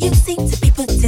You know that they're breaking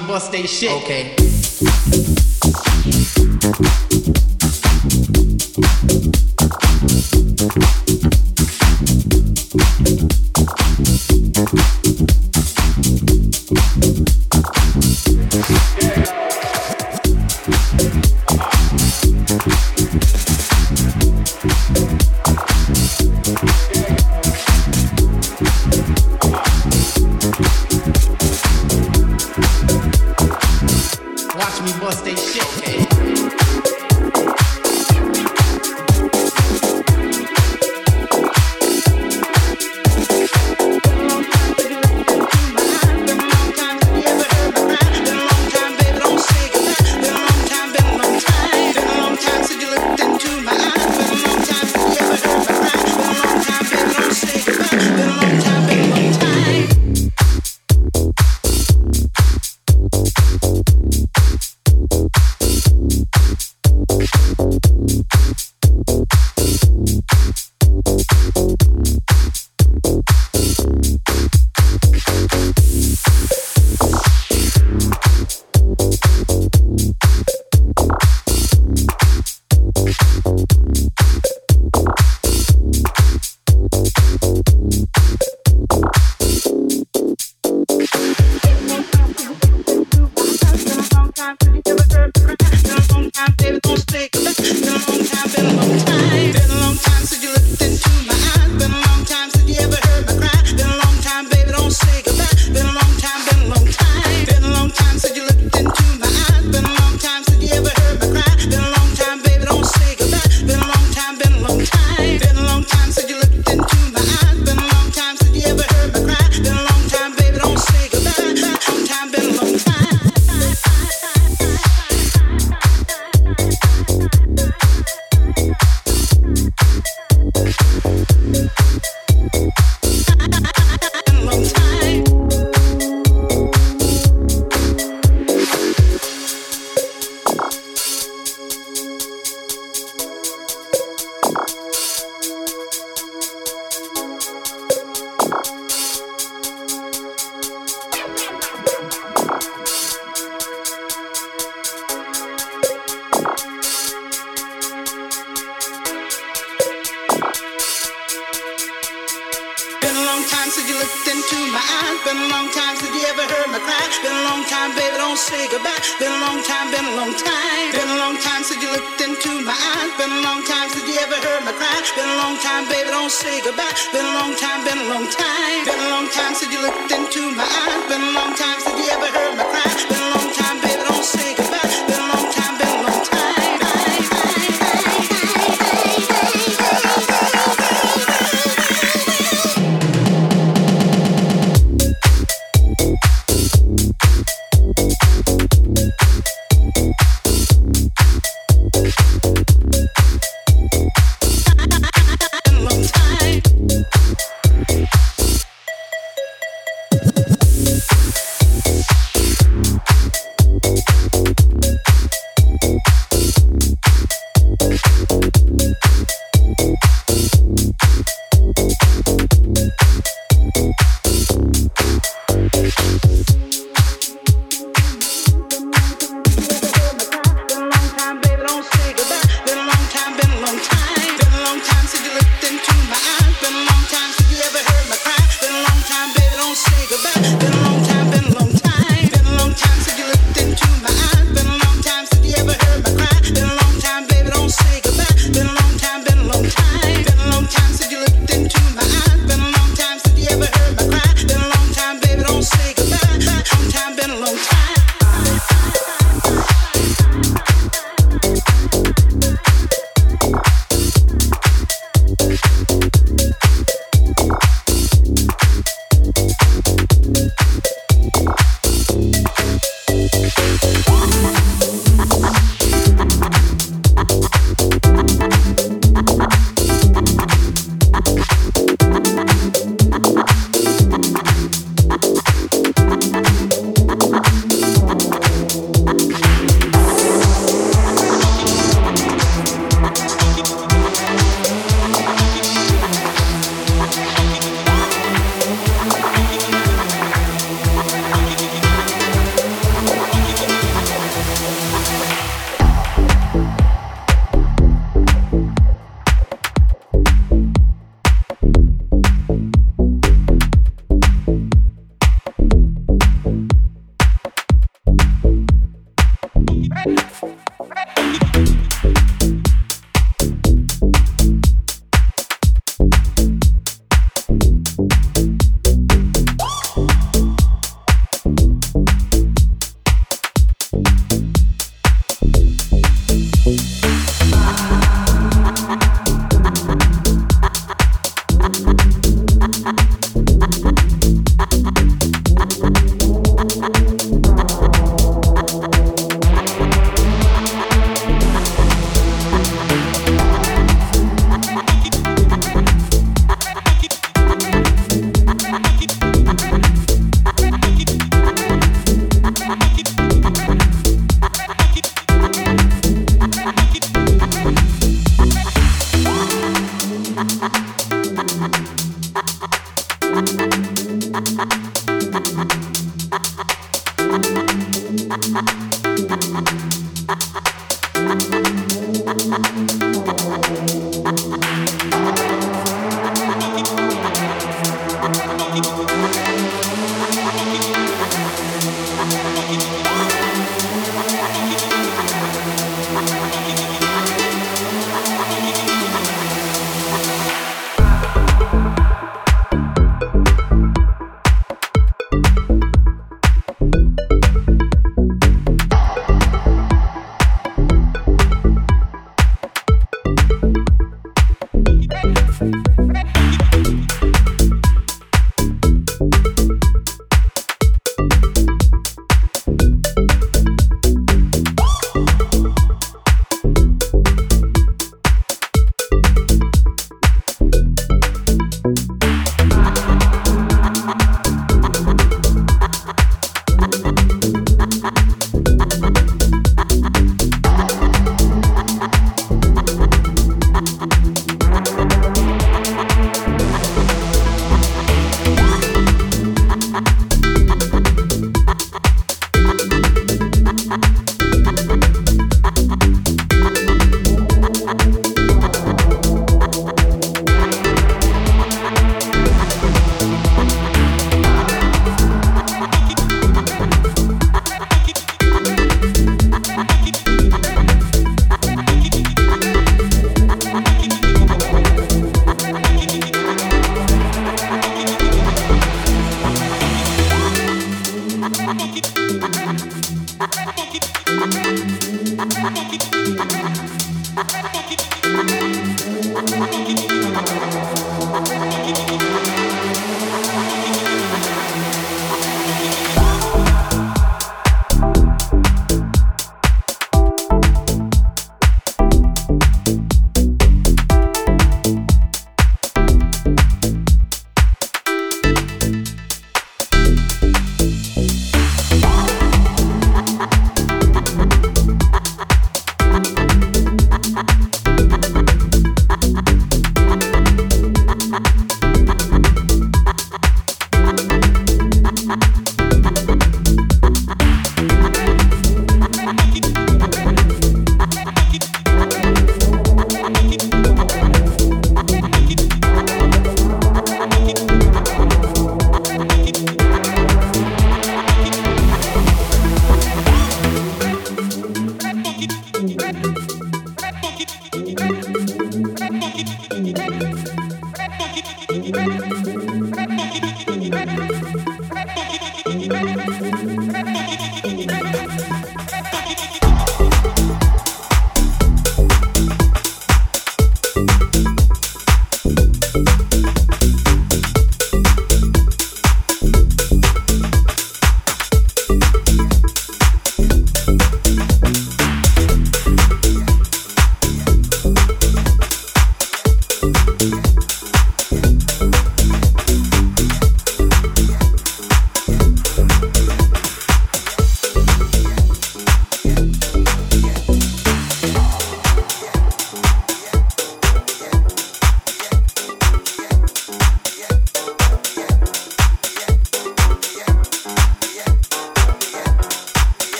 me bust they shit. Okay.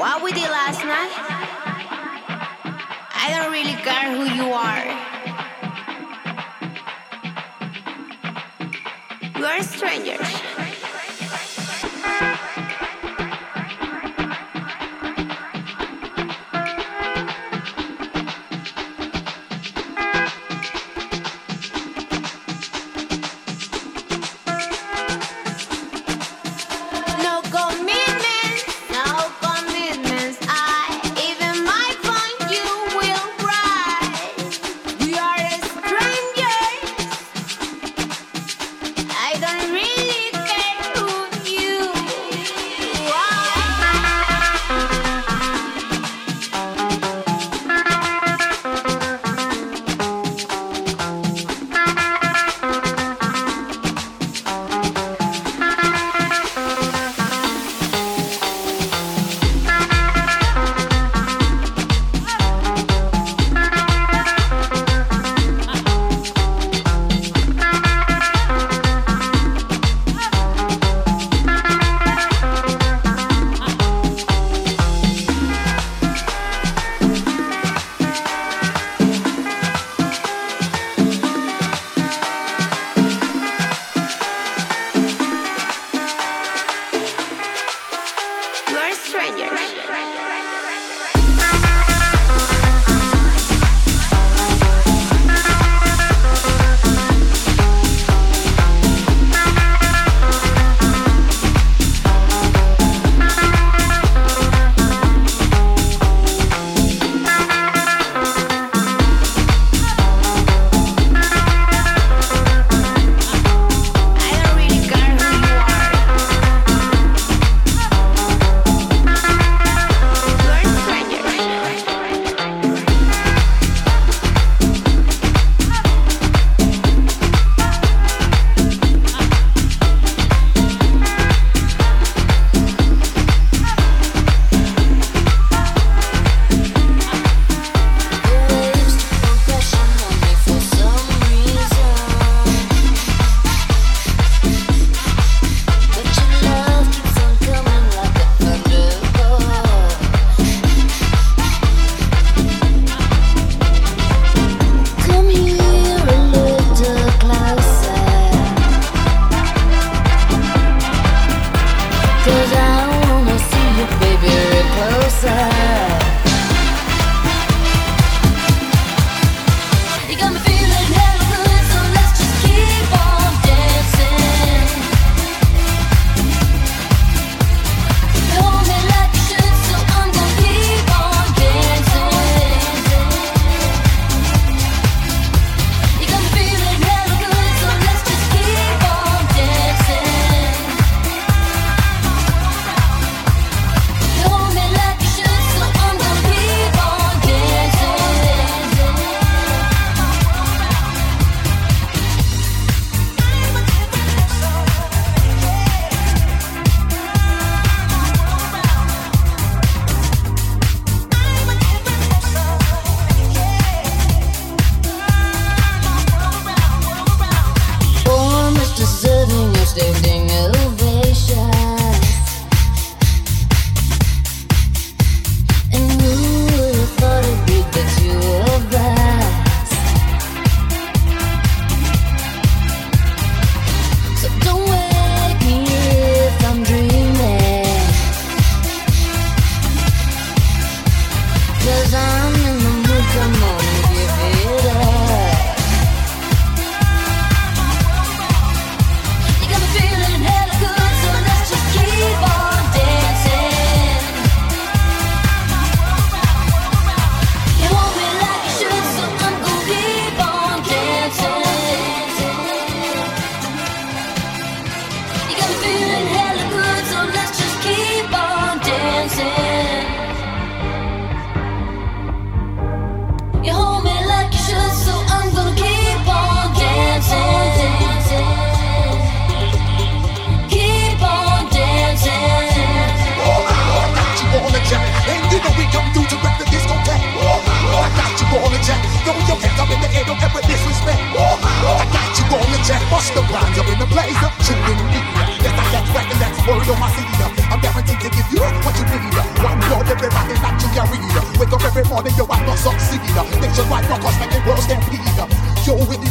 What we did last night? I don't really care who you are. You are strangers.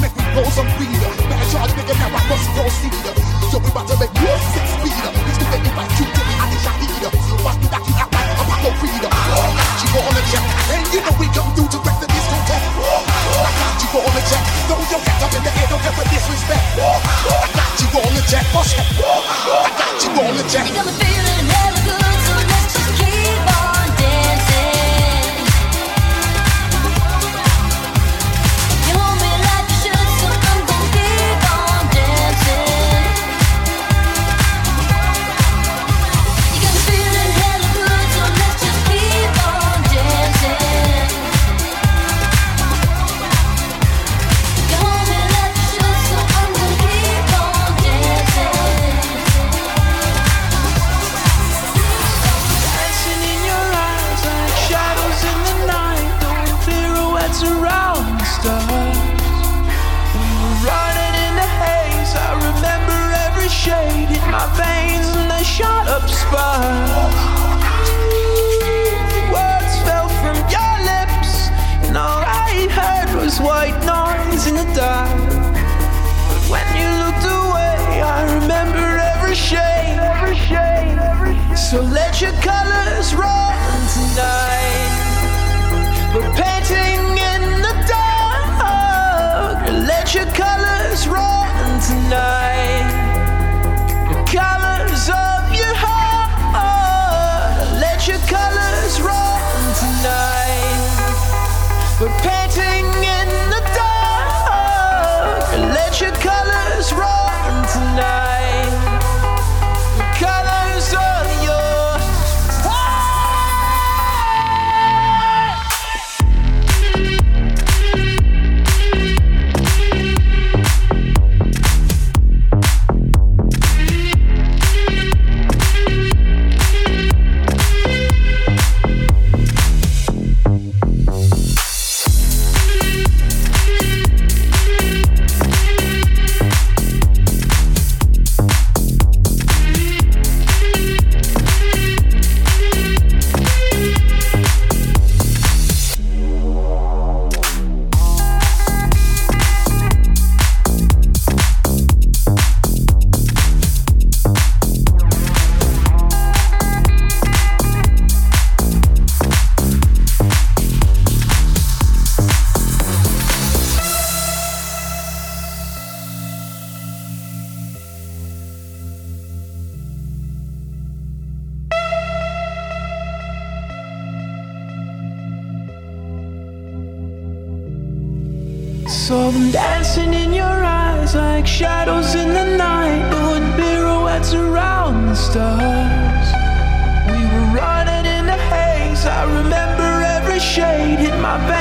if we roll some weed better Man, charge nigga, now I must proceed up. So we about to make war six speed up. Bitch, nigga, if I you, I me I need up. Watch me knock you out like Apollo Creed up. Oh, got you on the check. And you know we come through to wreck the disco tech. Oh, I got you on the check. Throw your hands up in the air, don't ever disrespect. Oh, I got you on the check. Bust it. I got you on the check. I got the feeling hell. should color. shade hit my back.